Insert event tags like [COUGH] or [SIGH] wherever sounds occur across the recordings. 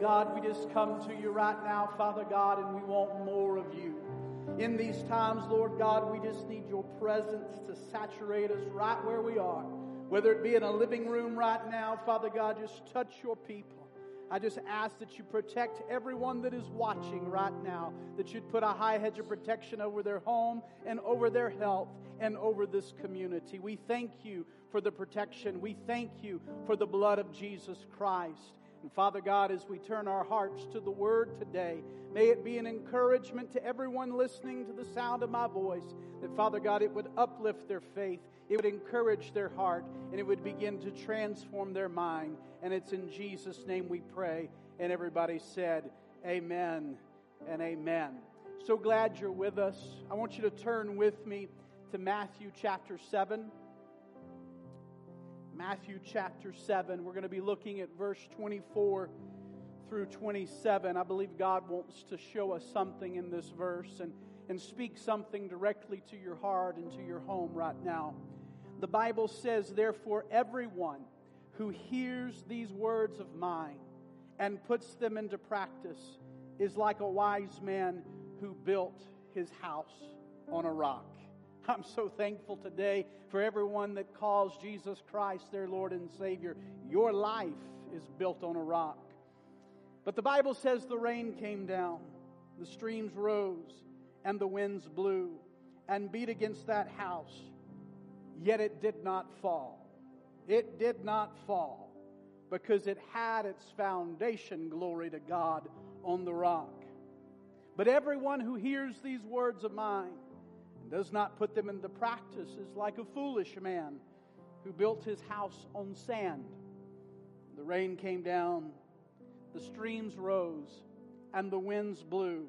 God, we just come to you right now, Father God, and we want more of you. In these times, Lord God, we just need your presence to saturate us right where we are. Whether it be in a living room right now, Father God, just touch your people. I just ask that you protect everyone that is watching right now, that you'd put a high hedge of protection over their home and over their health and over this community. We thank you for the protection. We thank you for the blood of Jesus Christ. And Father God, as we turn our hearts to the word today, may it be an encouragement to everyone listening to the sound of my voice that Father God, it would uplift their faith, it would encourage their heart, and it would begin to transform their mind. And it's in Jesus' name we pray. And everybody said, Amen and Amen. So glad you're with us. I want you to turn with me to Matthew chapter 7. Matthew chapter 7. We're going to be looking at verse 24 through 27. I believe God wants to show us something in this verse and, and speak something directly to your heart and to your home right now. The Bible says, Therefore, everyone who hears these words of mine and puts them into practice is like a wise man who built his house on a rock. I'm so thankful today for everyone that calls Jesus Christ their Lord and Savior. Your life is built on a rock. But the Bible says the rain came down, the streams rose, and the winds blew and beat against that house, yet it did not fall. It did not fall because it had its foundation, glory to God, on the rock. But everyone who hears these words of mine, does not put them into practice is like a foolish man who built his house on sand. The rain came down, the streams rose, and the winds blew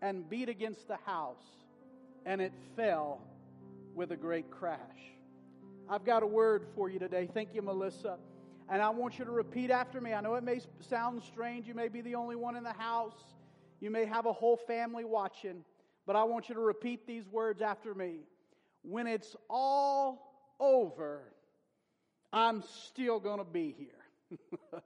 and beat against the house, and it fell with a great crash. I've got a word for you today. Thank you, Melissa. And I want you to repeat after me. I know it may sound strange. You may be the only one in the house. You may have a whole family watching. But I want you to repeat these words after me. When it's all over, I'm still going to be here.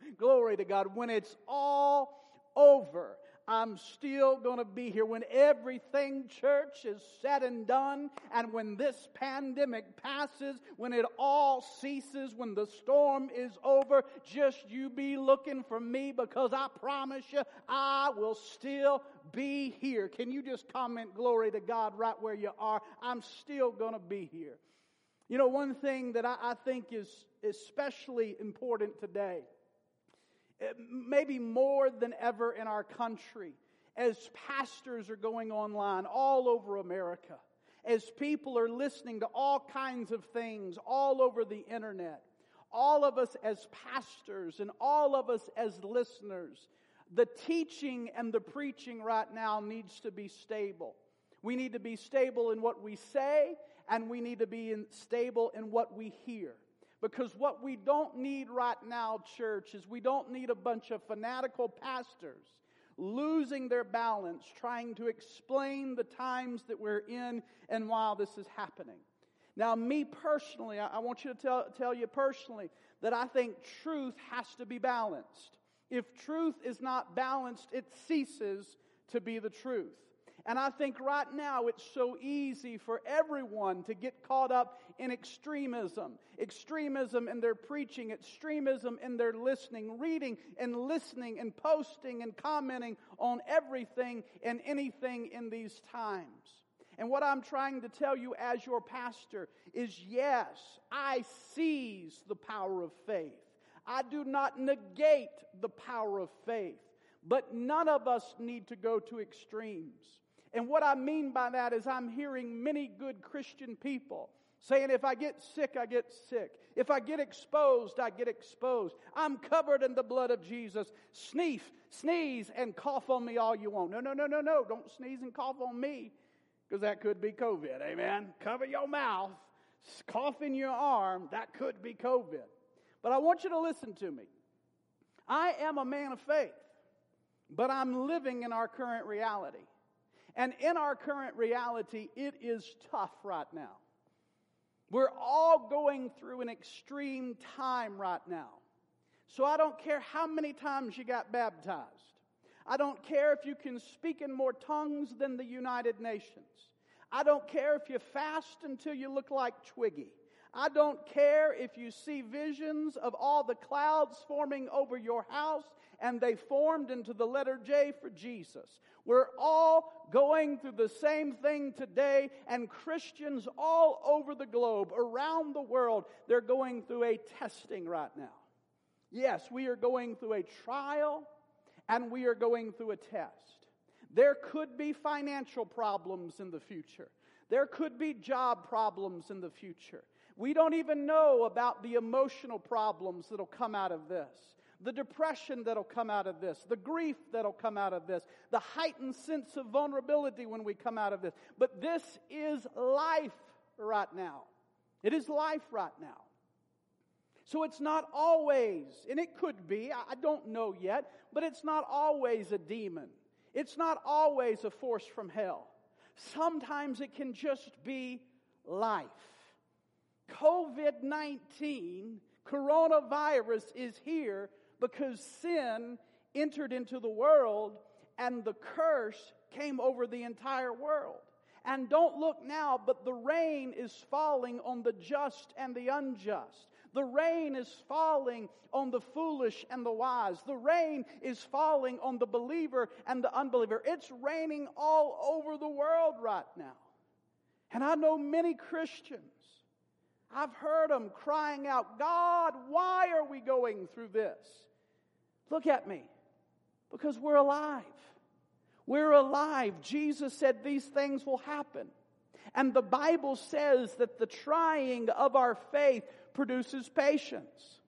[LAUGHS] Glory to God. When it's all over, I'm still going to be here. When everything, church, is said and done, and when this pandemic passes, when it all ceases, when the storm is over, just you be looking for me because I promise you, I will still be here. Can you just comment glory to God right where you are? I'm still going to be here. You know, one thing that I, I think is especially important today Eh, maybe more than ever in our country, as pastors are going online all over America, as people are listening to all kinds of things all over the internet, all of us as pastors and all of us as listeners, the teaching and the preaching right now needs to be stable. We need to be stable in what we say, and we need to be in, stable in what we hear. Because what we don't need right now, church, is we don't need a bunch of fanatical pastors losing their balance, trying to explain the times that we're in and why this is happening. Now, me personally, I want you to tell, tell you personally that I think truth has to be balanced. If truth is not balanced, it ceases to be the truth. And I think right now it's so easy for everyone to get caught up in extremism. Extremism in their preaching, extremism in their listening, reading and listening and posting and commenting on everything and anything in these times. And what I'm trying to tell you as your pastor is yes, I seize the power of faith. I do not negate the power of faith. But none of us need to go to extremes. And what I mean by that is I'm hearing many good Christian people saying, if I get sick, I get sick. If I get exposed, I get exposed. I'm covered in the blood of Jesus. Sneeze, sneeze, and cough on me all you want. No, no, no, no, no. Don't sneeze and cough on me because that could be COVID. Amen. Cover your mouth, cough in your arm. That could be COVID. But I want you to listen to me. I am a man of faith, but I'm living in our current reality. And in our current reality, it is tough right now. We're all going through an extreme time right now. So I don't care how many times you got baptized. I don't care if you can speak in more tongues than the United Nations. I don't care if you fast until you look like Twiggy. I don't care if you see visions of all the clouds forming over your house and they formed into the letter J for Jesus. We're all going through the same thing today, and Christians all over the globe, around the world, they're going through a testing right now. Yes, we are going through a trial and we are going through a test. There could be financial problems in the future. There could be job problems in the future. We don't even know about the emotional problems that'll come out of this, the depression that'll come out of this, the grief that'll come out of this, the heightened sense of vulnerability when we come out of this. But this is life right now. It is life right now. So it's not always, and it could be, I don't know yet, but it's not always a demon. It's not always a force from hell. Sometimes it can just be life. COVID 19, coronavirus is here because sin entered into the world and the curse came over the entire world. And don't look now, but the rain is falling on the just and the unjust. The rain is falling on the foolish and the wise. The rain is falling on the believer and the unbeliever. It's raining all over the world right now. And I know many Christians, I've heard them crying out, God, why are we going through this? Look at me. Because we're alive. We're alive. Jesus said these things will happen. And the Bible says that the trying of our faith produces patience.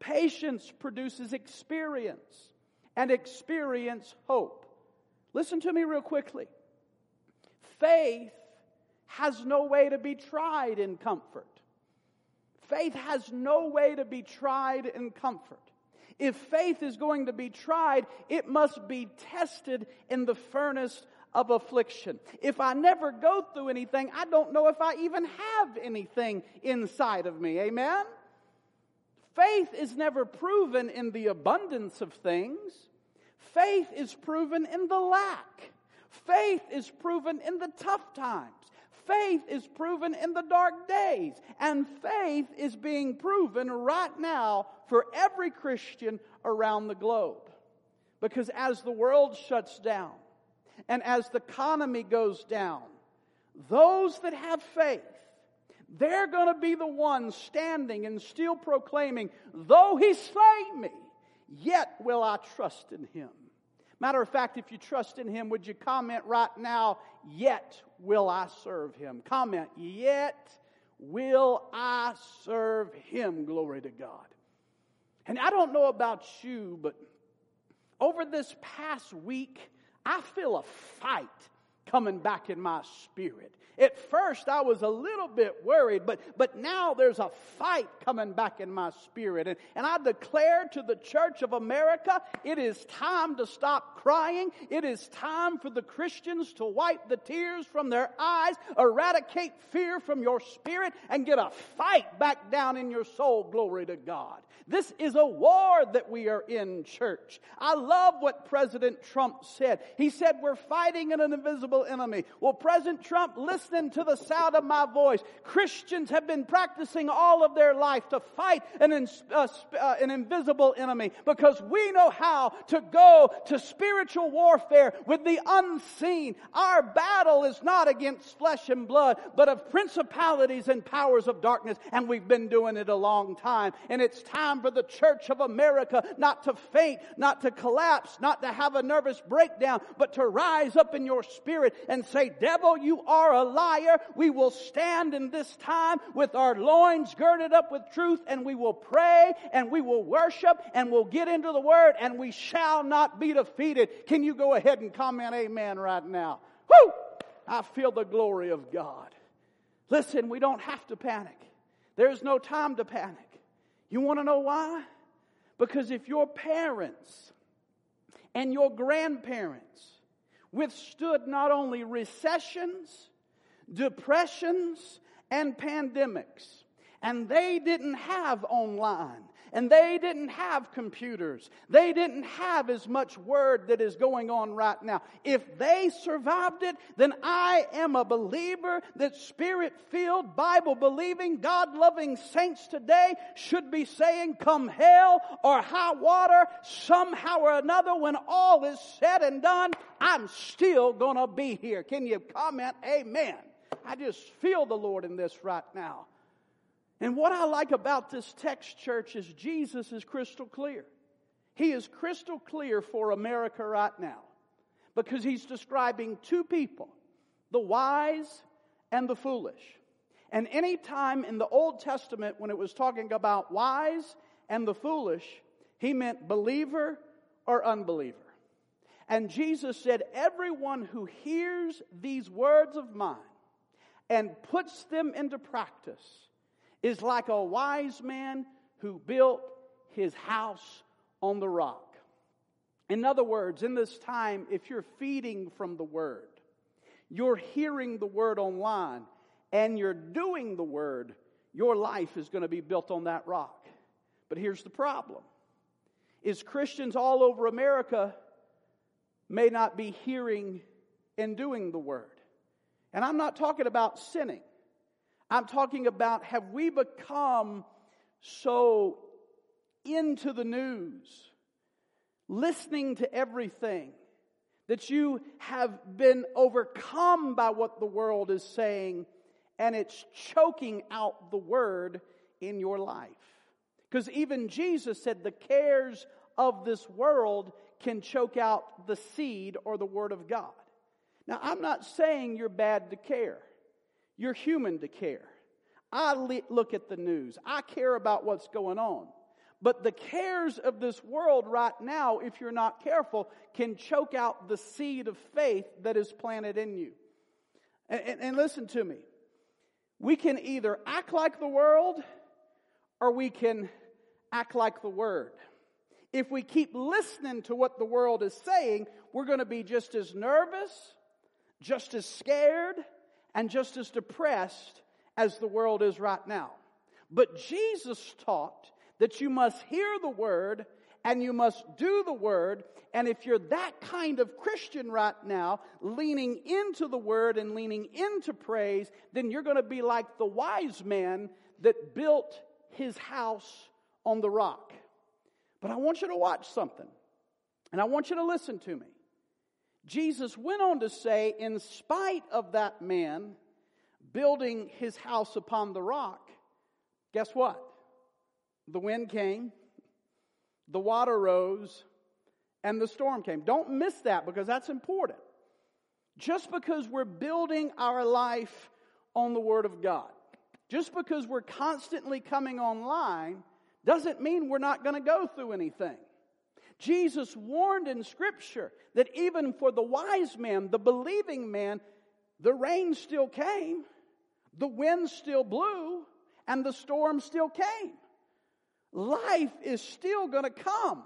Patience produces experience, and experience hope. Listen to me real quickly. Faith has no way to be tried in comfort. Faith has no way to be tried in comfort. If faith is going to be tried, it must be tested in the furnace of affliction. If I never go through anything, I don't know if I even have anything inside of me. Amen? Faith is never proven in the abundance of things. Faith is proven in the lack. Faith is proven in the tough times. Faith is proven in the dark days. And faith is being proven right now for every Christian around the globe. Because as the world shuts down, and as the economy goes down, those that have faith, they're going to be the ones standing and still proclaiming, though he slay me, yet will I trust in him. Matter of fact, if you trust in him, would you comment right now, yet will I serve him? Comment, yet will I serve him. Glory to God. And I don't know about you, but over this past week, I feel a fight coming back in my spirit. At first, I was a little bit worried, but, but now there's a fight coming back in my spirit. And, and I declare to the Church of America, it is time to stop crying. It is time for the Christians to wipe the tears from their eyes, eradicate fear from your spirit, and get a fight back down in your soul. Glory to God. This is a war that we are in, church. I love what President Trump said. He said, We're fighting in an invisible enemy. Well, President Trump, listen to the sound of my voice. Christians have been practicing all of their life to fight an, uh, uh, an invisible enemy because we know how to go to spiritual warfare with the unseen. Our battle is not against flesh and blood, but of principalities and powers of darkness, and we've been doing it a long time. And it's time for the church of America not to faint, not to collapse, not to have a nervous breakdown, but to rise up in your spirit and say, devil, you are a liar. We will stand in this time with our loins girded up with truth and we will pray and we will worship and we'll get into the word and we shall not be defeated. Can you go ahead and comment amen right now? Whoo! I feel the glory of God. Listen, we don't have to panic. There's no time to panic. You want to know why? Because if your parents and your grandparents withstood not only recessions, depressions, and pandemics, and they didn't have online, And they didn't have computers. They didn't have as much word that is going on right now. If they survived it, then I am a believer that spirit filled, Bible believing, God loving saints today should be saying, come hell or high water, somehow or another, when all is said and done, I'm still gonna be here. Can you comment? Amen. I just feel the Lord in this right now. And what I like about this text, church, is Jesus is crystal clear. He is crystal clear for America right now because he's describing two people, the wise and the foolish. And any time in the Old Testament when it was talking about wise and the foolish, he meant believer or unbeliever. And Jesus said, Everyone who hears these words of mine and puts them into practice is like a wise man who built his house on the rock. In other words, in this time, if you're feeding from the word, you're hearing the word online, and you're doing the word, your life is going to be built on that rock. But here's the problem is Christians all over America may not be hearing and doing the word. And I'm not talking about sinning. I'm talking about have we become so into the news, listening to everything, that you have been overcome by what the world is saying and it's choking out the word in your life. Because even Jesus said the cares of this world can choke out the seed or the word of God. Now, I'm not saying you're bad to care. You're human to care. I look at the news. I care about what's going on. But the cares of this world right now, if you're not careful, can choke out the seed of faith that is planted in you. And, and, and listen to me. We can either act like the world or we can act like the Word. If we keep listening to what the world is saying, we're going to be just as nervous, just as scared, and just as depressed as the world is right now. But Jesus taught that you must hear the word and you must do the word. And if you're that kind of Christian right now, leaning into the word and leaning into praise, then you're going to be like the wise man that built his house on the rock. But I want you to watch something, and I want you to listen to me. Jesus went on to say, in spite of that man building his house upon the rock, guess what? The wind came, the water rose, and the storm came. Don't miss that because that's important. Just because we're building our life on the Word of God, just because we're constantly coming online, doesn't mean we're not going to go through anything. Jesus warned in Scripture that even for the wise man, the believing man, the rain still came, the wind still blew, and the storm still came. Life is still going to come,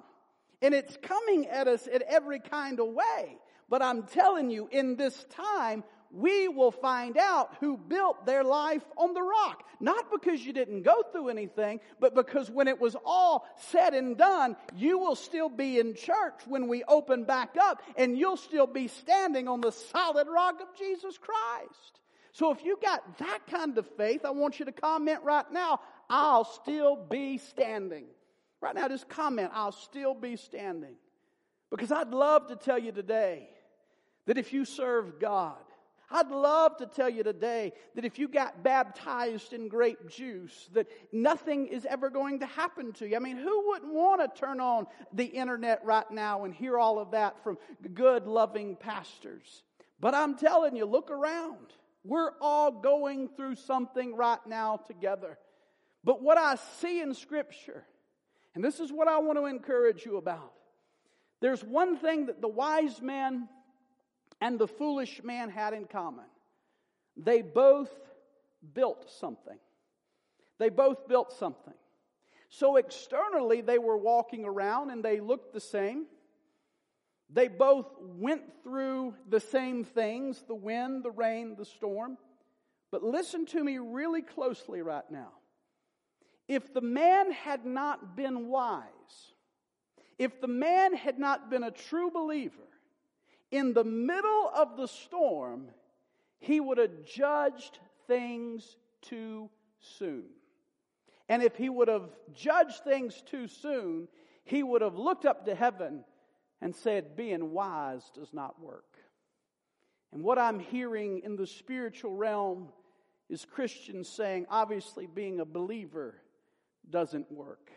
and it's coming at us in every kind of way. But I'm telling you, in this time, we will find out who built their life on the rock. Not because you didn't go through anything, but because when it was all said and done, you will still be in church when we open back up and you'll still be standing on the solid rock of Jesus Christ. So if you got that kind of faith, I want you to comment right now, I'll still be standing. Right now, just comment, I'll still be standing. Because I'd love to tell you today that if you serve God, I'd love to tell you today that if you got baptized in grape juice, that nothing is ever going to happen to you. I mean, who wouldn't want to turn on the internet right now and hear all of that from good, loving pastors? But I'm telling you, look around. We're all going through something right now together. But what I see in Scripture, and this is what I want to encourage you about. There's one thing that the wise man and the foolish man had in common. They both built something. They both built something. So externally, they were walking around and they looked the same. They both went through the same things the wind, the rain, the storm. But listen to me really closely right now. If the man had not been wise, if the man had not been a true believer, in the middle of the storm, he would have judged things too soon. And if he would have judged things too soon, he would have looked up to heaven and said, Being wise does not work. And what I'm hearing in the spiritual realm is Christians saying, obviously, being a believer doesn't work.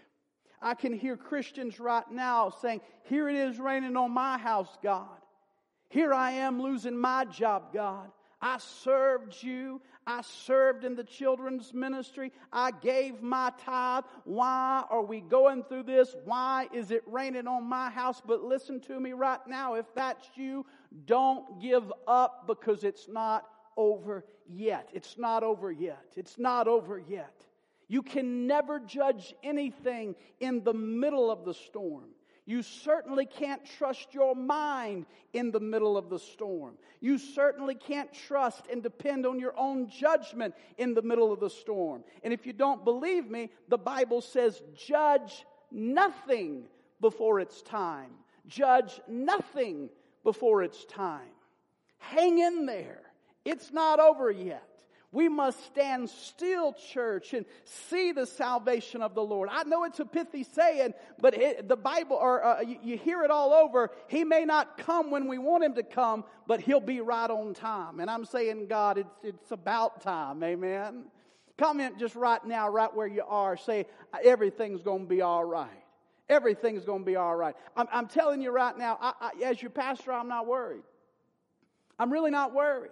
I can hear Christians right now saying, Here it is raining on my house, God. Here I am losing my job, God. I served you. I served in the children's ministry. I gave my tithe. Why are we going through this? Why is it raining on my house? But listen to me right now. If that's you, don't give up because it's not over yet. It's not over yet. It's not over yet. You can never judge anything in the middle of the storm. You certainly can't trust your mind in the middle of the storm. You certainly can't trust and depend on your own judgment in the middle of the storm. And if you don't believe me, the Bible says, judge nothing before it's time. Judge nothing before it's time. Hang in there. It's not over yet. We must stand still, church, and see the salvation of the Lord. I know it's a pithy saying, but it, the Bible, or uh, you, you hear it all over. He may not come when we want him to come, but he'll be right on time. And I'm saying, God, it's, it's about time. Amen. Comment just right now, right where you are. Say, everything's going to be all right. Everything's going to be all right. I'm, I'm telling you right now, I, I, as your pastor, I'm not worried. I'm really not worried.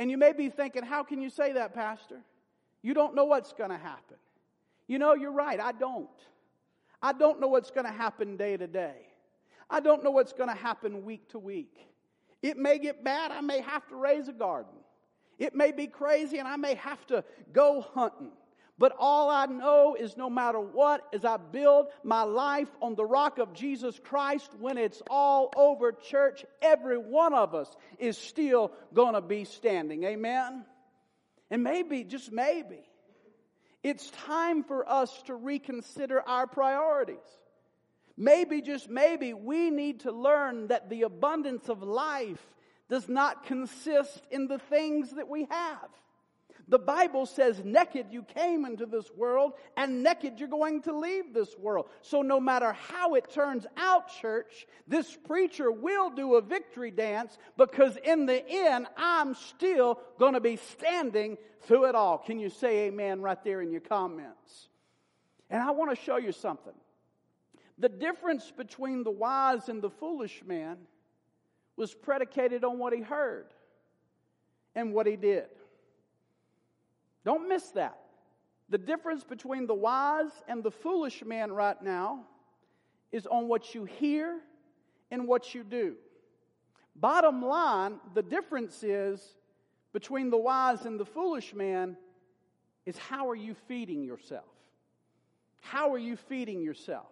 And you may be thinking, how can you say that, Pastor? You don't know what's going to happen. You know, you're right. I don't. I don't know what's going to happen day to day. I don't know what's going to happen week to week. It may get bad. I may have to raise a garden. It may be crazy and I may have to go hunting. But all I know is no matter what, as I build my life on the rock of Jesus Christ, when it's all over, church, every one of us is still going to be standing. Amen? And maybe, just maybe, it's time for us to reconsider our priorities. Maybe, just maybe, we need to learn that the abundance of life does not consist in the things that we have. The Bible says, naked you came into this world, and naked you're going to leave this world. So, no matter how it turns out, church, this preacher will do a victory dance because in the end, I'm still going to be standing through it all. Can you say amen right there in your comments? And I want to show you something. The difference between the wise and the foolish man was predicated on what he heard and what he did. Don't miss that. The difference between the wise and the foolish man right now is on what you hear and what you do. Bottom line, the difference is between the wise and the foolish man is how are you feeding yourself? How are you feeding yourself?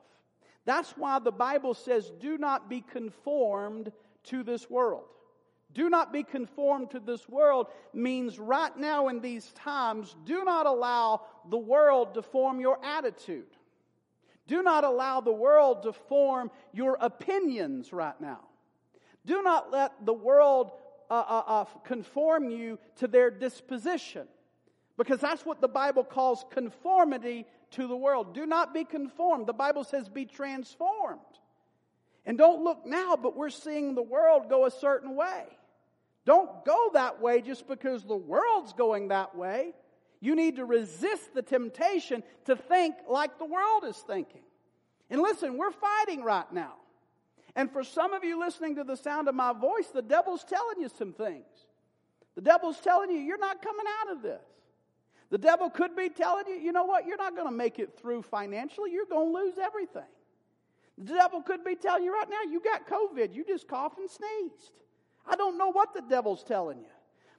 That's why the Bible says, do not be conformed to this world. Do not be conformed to this world means right now in these times, do not allow the world to form your attitude. Do not allow the world to form your opinions right now. Do not let the world uh, uh, uh, conform you to their disposition. Because that's what the Bible calls conformity to the world. Do not be conformed. The Bible says be transformed. And don't look now, but we're seeing the world go a certain way. Don't go that way just because the world's going that way. You need to resist the temptation to think like the world is thinking. And listen, we're fighting right now. And for some of you listening to the sound of my voice, the devil's telling you some things. The devil's telling you you're not coming out of this. The devil could be telling you, you know what, you're not going to make it through financially, you're going to lose everything. The devil could be telling you right now, you got COVID, you just coughed and sneezed. I don't know what the devil's telling you.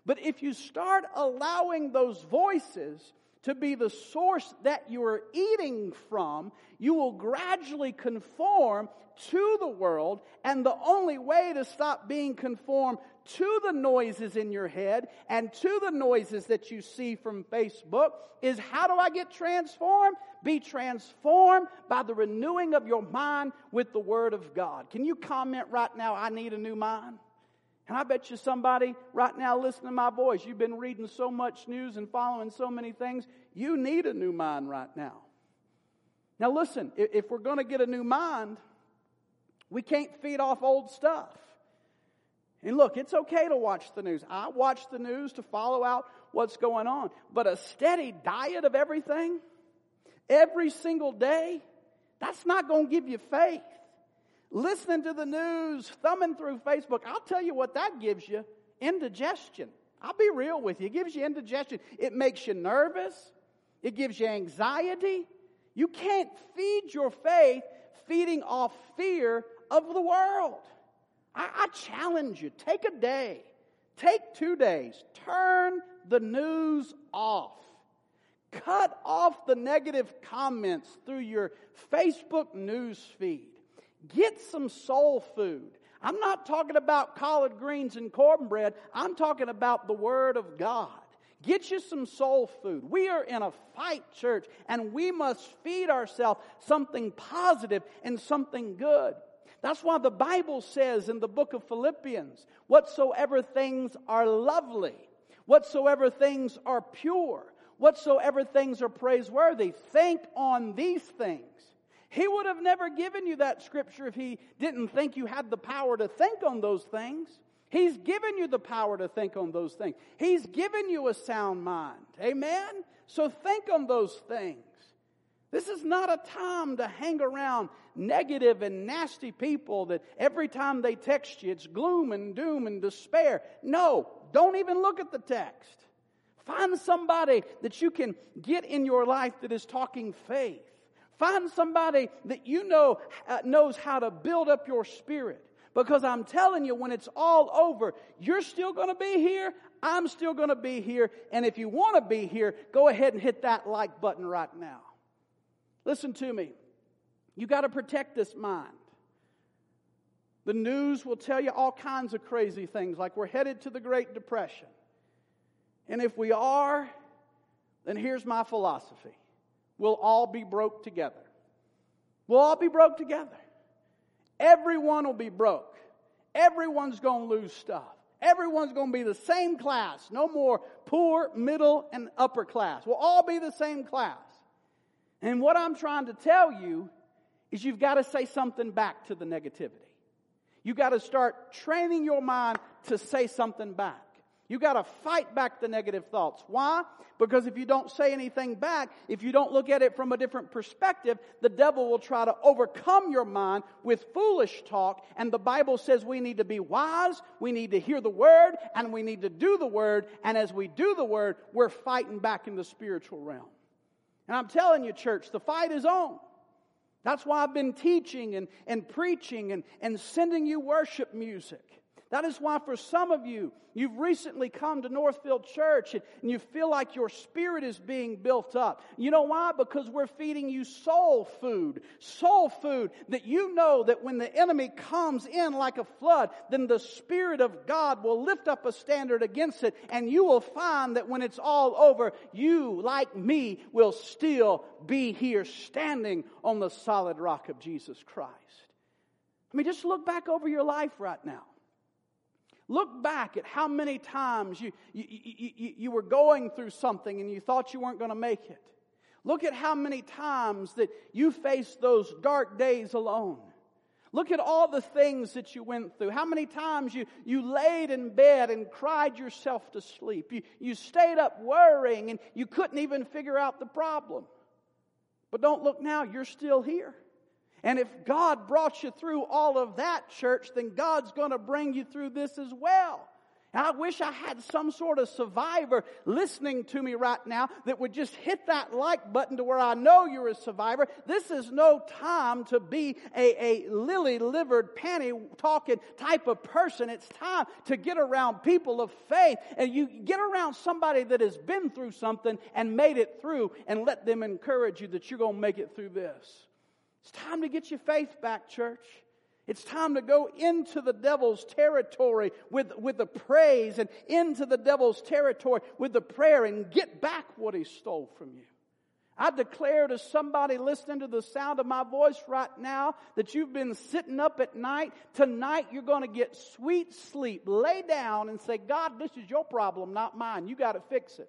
But if you start allowing those voices to be the source that you are eating from, you will gradually conform to the world. And the only way to stop being conformed to the noises in your head and to the noises that you see from Facebook is how do I get transformed? Be transformed by the renewing of your mind with the Word of God. Can you comment right now, I need a new mind? And I bet you somebody right now listening to my voice, you've been reading so much news and following so many things, you need a new mind right now. Now, listen, if we're going to get a new mind, we can't feed off old stuff. And look, it's okay to watch the news. I watch the news to follow out what's going on. But a steady diet of everything, every single day, that's not going to give you faith listening to the news, thumbing through Facebook, I'll tell you what that gives you indigestion. I'll be real with you. It gives you indigestion. It makes you nervous. It gives you anxiety. You can't feed your faith feeding off fear of the world. I, I challenge you take a day, take two days, turn the news off. Cut off the negative comments through your Facebook news feed. Get some soul food. I'm not talking about collard greens and cornbread. I'm talking about the Word of God. Get you some soul food. We are in a fight, church, and we must feed ourselves something positive and something good. That's why the Bible says in the book of Philippians, whatsoever things are lovely, whatsoever things are pure, whatsoever things are praiseworthy, think on these things. He would have never given you that scripture if he didn't think you had the power to think on those things. He's given you the power to think on those things. He's given you a sound mind. Amen? So think on those things. This is not a time to hang around negative and nasty people that every time they text you, it's gloom and doom and despair. No, don't even look at the text. Find somebody that you can get in your life that is talking faith. Find somebody that you know uh, knows how to build up your spirit. Because I'm telling you, when it's all over, you're still going to be here. I'm still going to be here. And if you want to be here, go ahead and hit that like button right now. Listen to me. You got to protect this mind. The news will tell you all kinds of crazy things, like we're headed to the Great Depression. And if we are, then here's my philosophy we'll all be broke together. We'll all be broke together. Everyone will be broke. Everyone's going to lose stuff. Everyone's going to be the same class. No more poor, middle, and upper class. We'll all be the same class. And what I'm trying to tell you is you've got to say something back to the negativity. You've got to start training your mind to say something back. You got to fight back the negative thoughts. Why? Because if you don't say anything back, if you don't look at it from a different perspective, the devil will try to overcome your mind with foolish talk. And the Bible says we need to be wise, we need to hear the word, and we need to do the word. And as we do the word, we're fighting back in the spiritual realm. And I'm telling you, church, the fight is on. That's why I've been teaching and, and preaching and, and sending you worship music. That is why, for some of you, you've recently come to Northfield Church and, you feel like your spirit is being built up. You know why? Because we're feeding you soul food. Soul food that you know that when the enemy comes in like a flood, then the Spirit of God will lift up a standard against it, and you will find that when it's all over, you, like me, will still be here standing on the solid rock of Jesus Christ. I mean, just look back over your life right now. Look back at how many times you, you, you, you, were going through something and you thought you weren't going to make it. Look at how many times that you faced those dark days alone. Look at all the things that you went through. How many times you, you laid in bed and cried yourself to sleep. You, you stayed up worrying and you couldn't even figure out the problem. But don't look now, you're still here. And if God brought you through all of that, church, then God's going to bring you through this as well. And I wish I had some sort of survivor listening to me right now that would just hit that like button to where I know you're a survivor. This is no time to be a, a lily livered, panty talking type of person. It's time to get around people of faith and you get around somebody that has been through something and made it through and let them encourage you that you're going to make it through this. It's time to get your faith back, church. It's time to go into the devil's territory with, with the praise and into the devil's territory with the prayer and get back what he stole from you. I declare to somebody listening to the sound of my voice right now that you've been sitting up at night. Tonight you're going to get sweet sleep. Lay down and say, God, this is your problem, not mine. You got to fix it.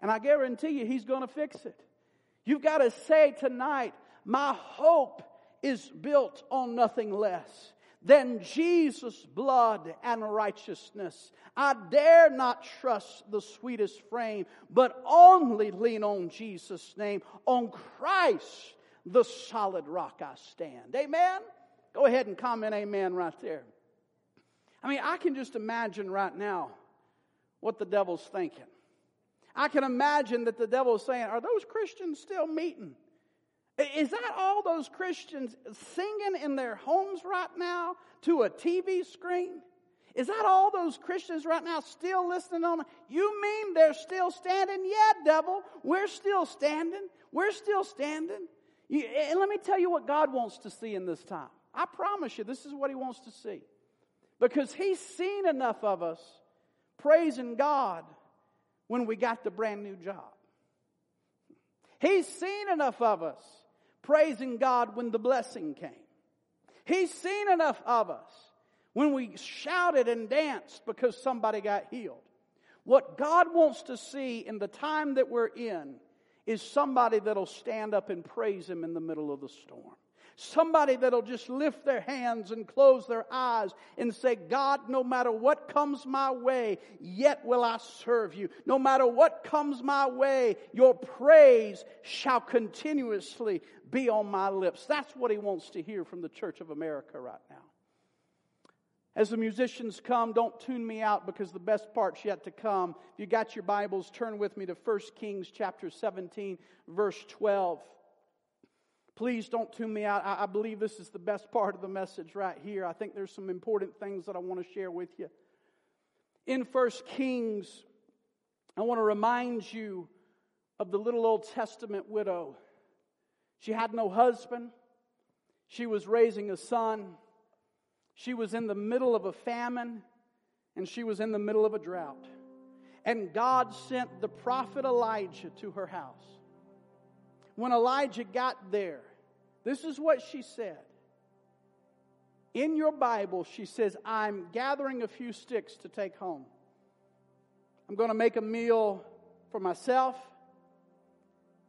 And I guarantee you, He's going to fix it. You've got to say tonight, my hope is built on nothing less than Jesus' blood and righteousness. I dare not trust the sweetest frame, but only lean on Jesus' name. On Christ, the solid rock I stand. Amen? Go ahead and comment amen right there. I mean, I can just imagine right now what the devil's thinking. I can imagine that the devil's saying, Are those Christians still meeting? Is that all those Christians singing in their homes right now to a TV screen? Is that all those Christians right now still listening on? You mean they're still standing? Yeah, devil, we're still standing. We're still standing. You, and let me tell you what God wants to see in this time. I promise you, this is what He wants to see. Because He's seen enough of us praising God when we got the brand new job. He's seen enough of us praising God when the blessing came. He's seen enough of us when we shouted and danced because somebody got healed. What God wants to see in the time that we're in is somebody that'll stand up and praise Him in the middle of the storm. Somebody that'll just lift their hands and close their eyes and say, God, no matter what comes my way, yet will I serve you. No matter what comes my way, your praise shall continuously be on my lips. That's what he wants to hear from the Church of America right now. As the musicians come, don't tune me out because the best part's yet to come. If you got your Bibles, turn with me to 1 Kings chapter 17, verse 12. Please don't tune me out. I, I believe this is the best part of the message right here. I think there's some important things that I want to share with you. In First Kings, I want to remind you of the little Old Testament widow. She had no husband. She was raising a son. She was in the middle of a famine and she was in the middle of a drought. And God sent the prophet Elijah to her house. When Elijah got there, this is what she said. In your Bible, she says, I'm gathering a few sticks to take home. I'm going to make a meal for myself.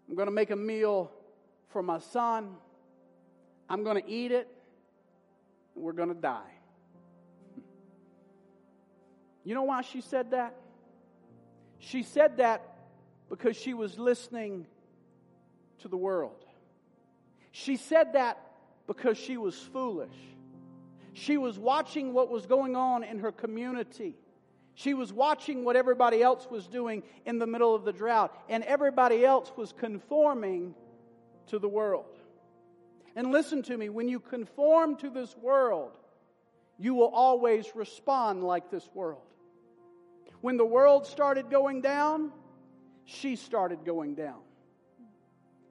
I'm going to make a meal for my son. I'm going to eat it, and we're going to die. [LAUGHS] You know why she said that? She said that because she was listening to the world. She said that because she was foolish. She was watching what was going on in her community. She was watching what everybody else was doing in the middle of the drought, and everybody else was conforming to the world. And listen to me when you conform to this world, you will always respond like this world. When the world started going down, she started going down.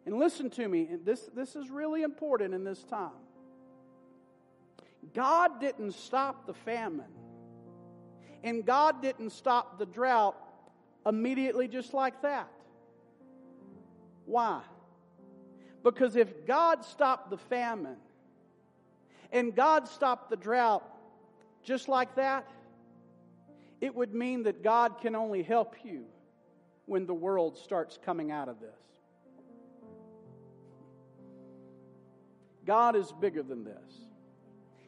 And listen to me, this, this is really important in this time. God didn't stop the famine, and God didn't stop the drought immediately just like that. Why? Because if God stopped the famine and God stopped the drought just like that, it would mean that God can only help you when the world starts coming out of this. God is bigger than this.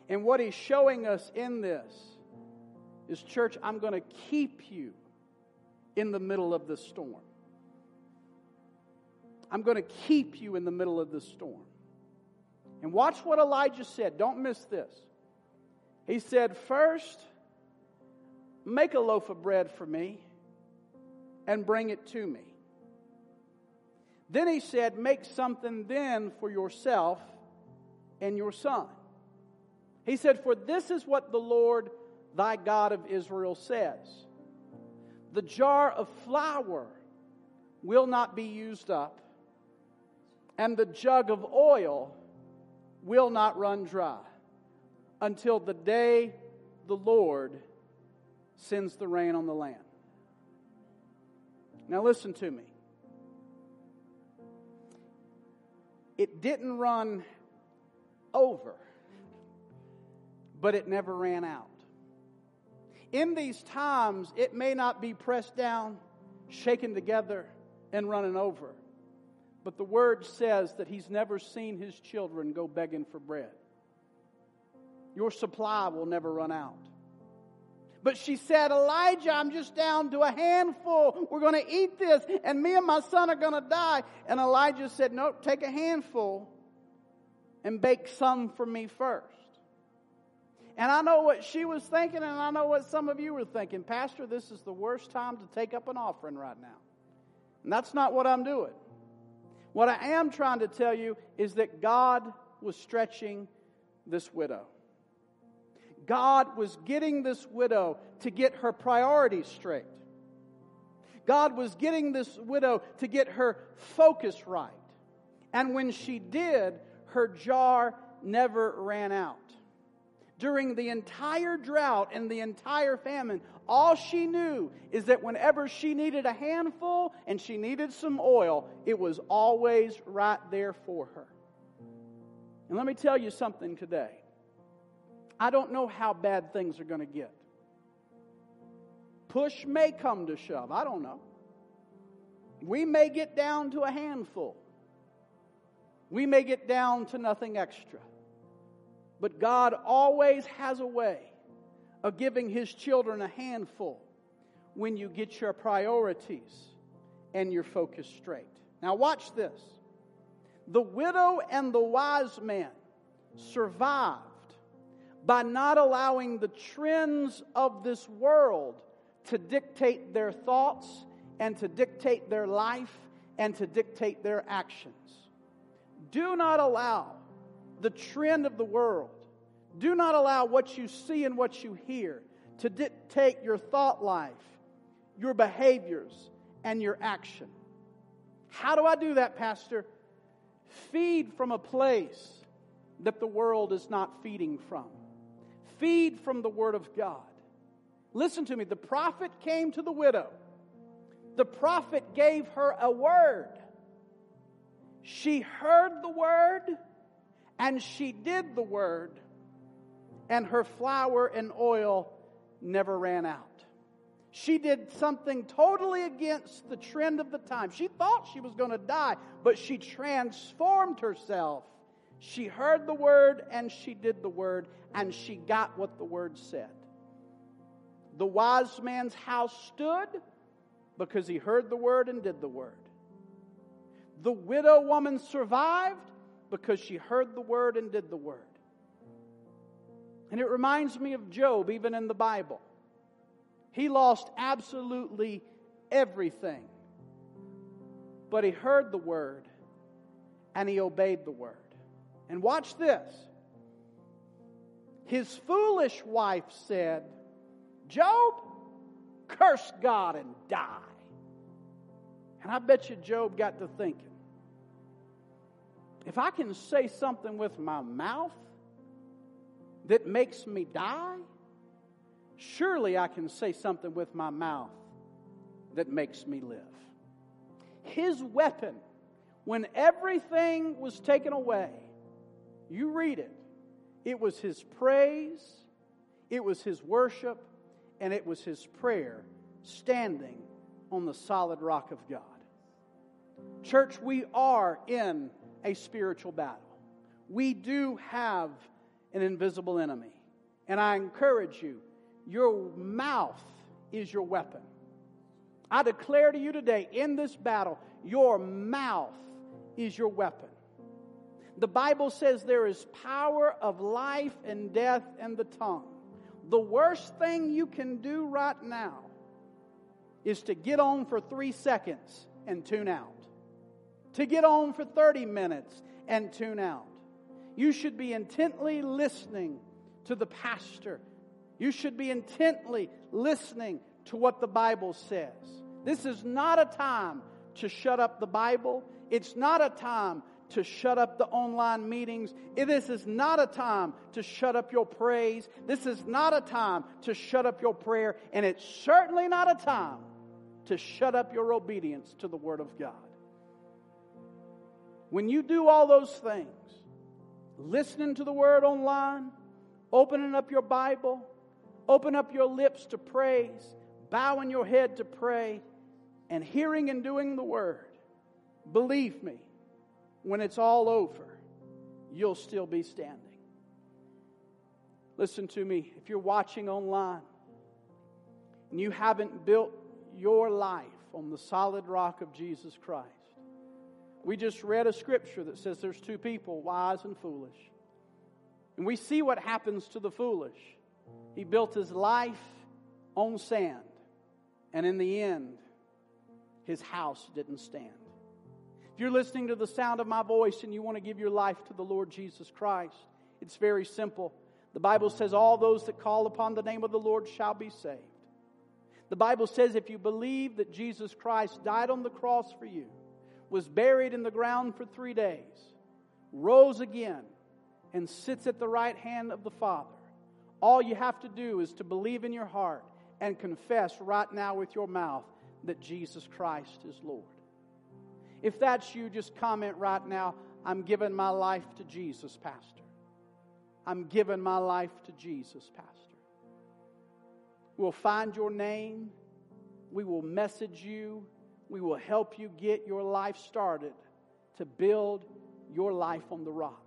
And what He's showing us in this is, church, I'm going to keep you in the middle of the storm. I'm going to keep you in the middle of the storm. And watch what Elijah said. Don't miss this. He said, First, Make a loaf of bread for me and bring it to me. Then he said, Make something then for yourself and your son. He said, For this is what the Lord thy God of Israel says The jar of flour will not be used up, and the jug of oil will not run dry until the day the Lord sends the rain on the land. Now, listen to me. It didn't run over, but it never ran out. In these times, it may not be pressed down, shaken together, and running over. But the word says that he's never seen his children go begging for bread. Your supply will never run out. But she said, Elijah, I'm just down to a handful. We're going to eat this, and me and my son are going to die. And Elijah said, No, take a handful and bake some for me first. And I know what she was thinking, and I know what some of you were thinking. Pastor, this is the worst time to take up an offering right now. And that's not what I'm doing. What I am trying to tell you is that God was stretching this widow. God was getting this widow to get her priorities straight. God was getting this widow to get her focus right. And when she did, her jar never ran out. During the entire drought and the entire famine, all she knew is that whenever she needed a handful and she needed some oil, it was always right there for her. And let me tell you something today. I don't know how bad things are going to get. Push may come to shove. I don't know. We may get down to a handful. We may get down to nothing extra. But God always has a way of giving His children a handful when you get your priorities and your focus straight. Now, watch this. The widow and the wise man survived by not allowing the trends of this world to dictate their thoughts and to dictate their life and to dictate their actions. Do not allow the trend of the world, do not allow what you see and what you hear to dictate your thought life, your behaviors, and your action. How do I do that, Pastor? Feed from a place that the world is not feeding from feed from the Word of God. Listen to me. The prophet came to the widow. The prophet gave her a word. She heard the word and she did the word, and her flour and oil never ran out. She did something totally against the trend of the time. She thought she was going to die, but she transformed herself. She heard the word and she did the word, and she got what the word said. The wise man's house stood because he heard the word and did the word. The widow woman survived because she heard the word and did the word. And it reminds me of Job, even in the Bible. He lost absolutely everything, but he heard the word and he obeyed the word. And watch this his foolish wife said, Job, curse God and die. And I bet you Job got to thinking, if I can say something with my mouth that makes me die, surely I can say something with my mouth that makes me live. His weapon, when everything was taken away, you read it, it was his praise, it was his worship, and it was his prayer standing on the solid rock of God. Church, we are in a spiritual battle. We do have an invisible enemy. And I encourage you, your mouth is your weapon. I declare to you today, in this battle, your mouth is your weapon. The Bible says there is power of life and death in the tongue. The worst thing you can do right now is to get on for three seconds and tune out, to get on for 30 minutes and tune out. You should be intently listening to the pastor. You should be intently listening to what the Bible says. This is not a time to shut up the Bible. It's not a time to shut up the online meetings. This is not a time to shut up your praise. This is not a time to shut up your prayer. And it's certainly not a time to shut up your obedience to the Word of God. When you do all those things, listening to the Word online, opening up your Bible, open up your lips to praise, bowing your head to pray, and hearing and doing the Word, believe me, when it's all over, you'll still be standing. Listen to me. If you're watching online and you haven't built your life on the solid rock of Jesus Christ, we just read a scripture that says there's two people, wise and foolish. And we see what happens to the foolish. He built his life on sand, and in the end, his house didn't stand. If you're listening to the sound of my voice and you want to give your life to the Lord Jesus Christ, it's very simple. The Bible says, All those that call upon the name of the Lord shall be saved. The Bible says, if you believe that Jesus Christ died on the cross for you, was buried in the ground for three days, rose again, and sits at the right hand of the Father, all you have to do is to believe in your heart and confess right now with your mouth that Jesus Christ is Lord. If that's you, just comment right now I'm giving my life to Jesus, Pastor. I'm giving my life to Jesus, Pastor. We'll find your name. We will message you. We will help you get your life started to build your life on the rock.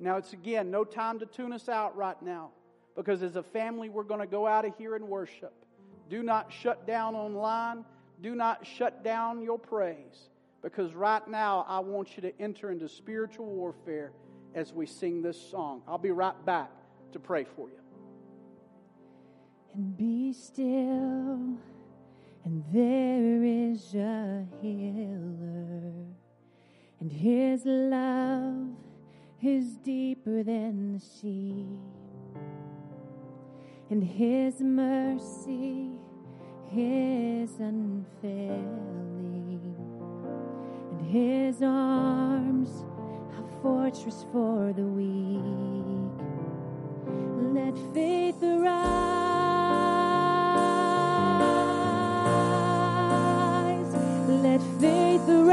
Now, it's again no time to tune us out right now because as a family, we're going to go out of here and worship. Do not shut down online. Do not shut down your praise because right now I want you to enter into spiritual warfare as we sing this song. I'll be right back to pray for you. And be still, and there is a healer, and his love is deeper than the sea, and his mercy is unfailing and his arms, a fortress for the weak. Let faith arise. Let faith arise.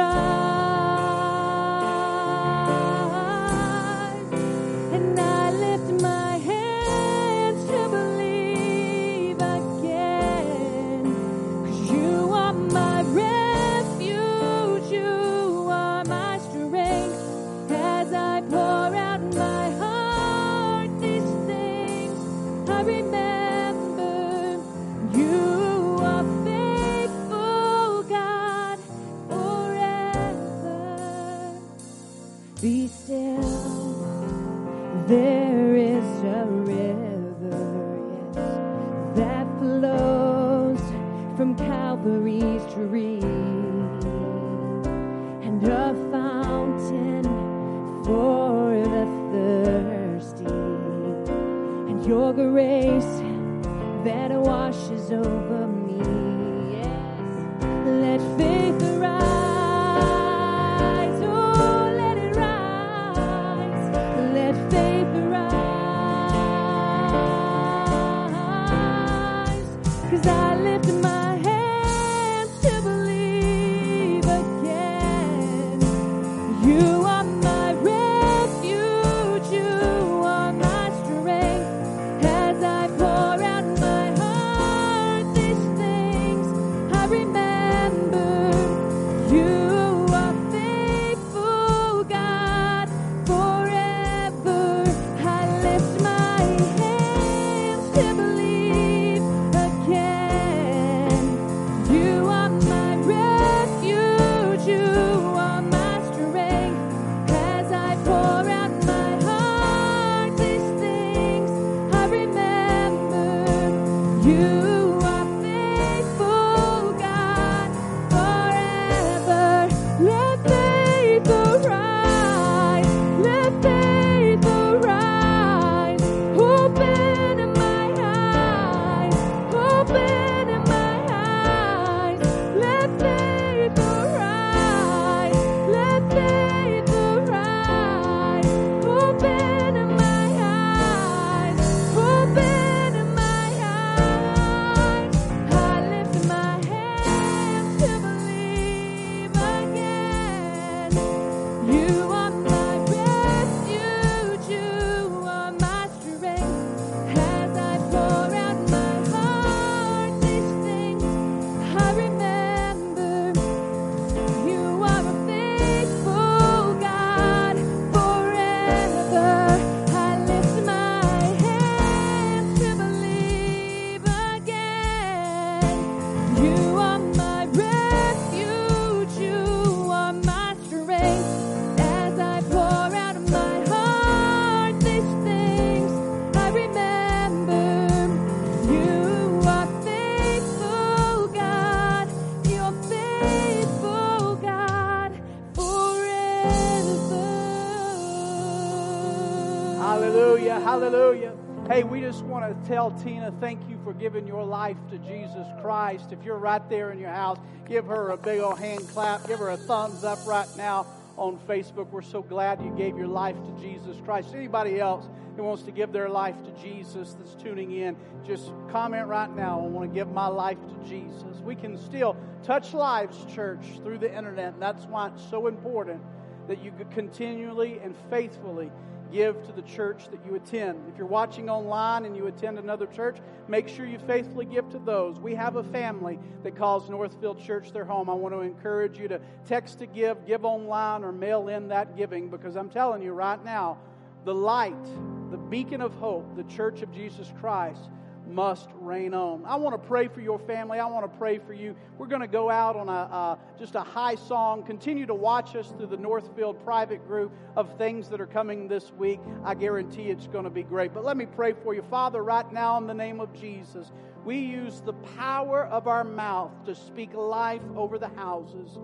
Tell Tina, thank you for giving your life to Jesus Christ. If you're right there in your house, give her a big old hand clap. Give her a thumbs up right now on Facebook. We're so glad you gave your life to Jesus Christ. Anybody else who wants to give their life to Jesus that's tuning in, just comment right now. I want to give my life to Jesus. We can still touch lives, church, through the internet. And that's why it's so important that you continually and faithfully give to the church that you attend. If you're watching online and you attend another church, make sure you faithfully give to those. We have a family that calls Northfield Church their home. I want to encourage you to text to give, give online, or mail in that giving because I'm telling you right now, the light, the beacon of hope, the church of Jesus Christ must reign on. I want to pray for your family. I want to pray for you. We're going to go out on a uh, just a high song. Continue to watch us through the Northfield private group of things that are coming this week. I guarantee it's going to be great. But let me pray for you, Father, right now in the name of Jesus. We use the power of our mouth to speak life over the houses.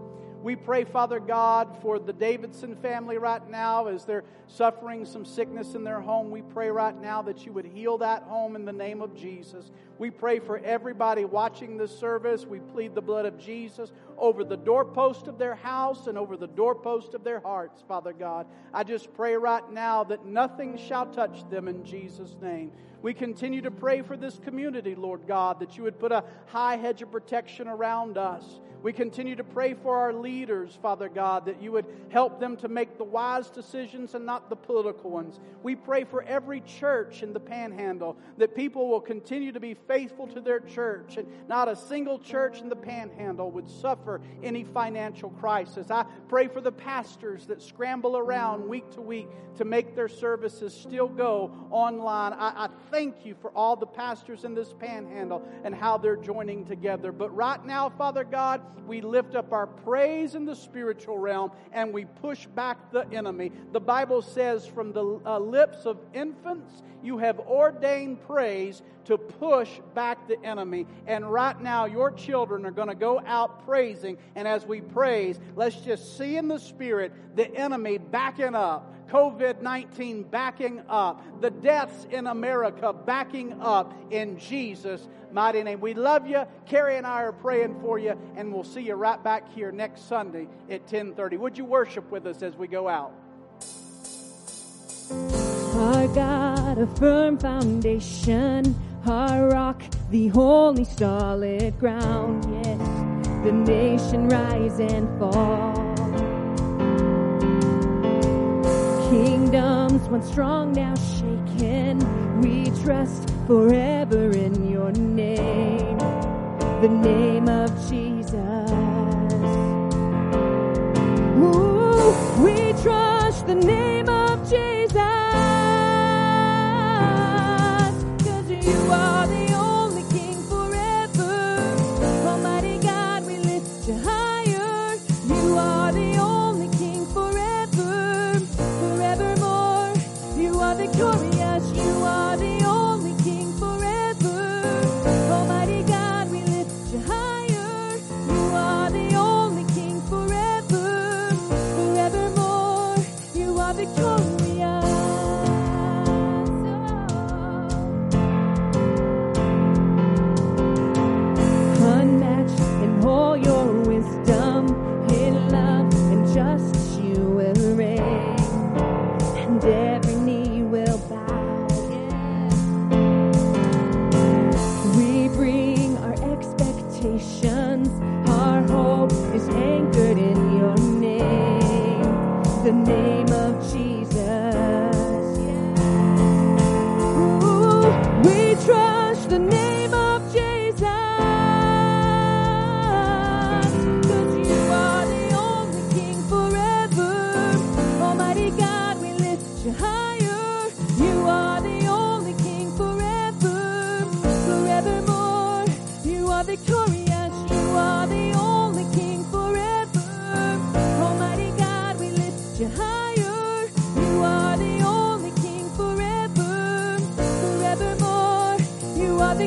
We pray, Father God, for the Davidson family right now as they're suffering some sickness in their home. We pray right now that you would heal that home in the name of Jesus. We pray for everybody watching this service. We plead the blood of Jesus over the doorpost of their house and over the doorpost of their hearts, Father God. I just pray right now that nothing shall touch them in Jesus' name. We continue to pray for this community, Lord God, that you would put a high hedge of protection around us. We continue to pray for our leaders, Father God, that you would help them to make the wise decisions and not the political ones. We pray for every church in the panhandle that people will continue to be faithful to their church and not a single church in the panhandle would suffer any financial crisis. I pray for the pastors that scramble around week to week to make their services still go online. I, I thank you for all the pastors in this panhandle and how they're joining together. But right now, Father God, we lift up our praise in the spiritual realm and we push back the enemy. The Bible says, from the uh, lips of infants, you have ordained praise to push back the enemy. And right now, your children are going to go out praising. And as we praise, let's just see in the spirit the enemy backing up. COVID 19 backing up, the deaths in America backing up in Jesus' mighty name. We love you. Carrie and I are praying for you, and we'll see you right back here next Sunday at 10:30. Would you worship with us as we go out? Our God, a firm foundation, our rock, the only solid ground. Yes, the nation rise and fall. Kingdoms once strong, now shaken. We trust forever in your name, the name of Jesus. Ooh, we trust the name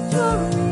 victorious.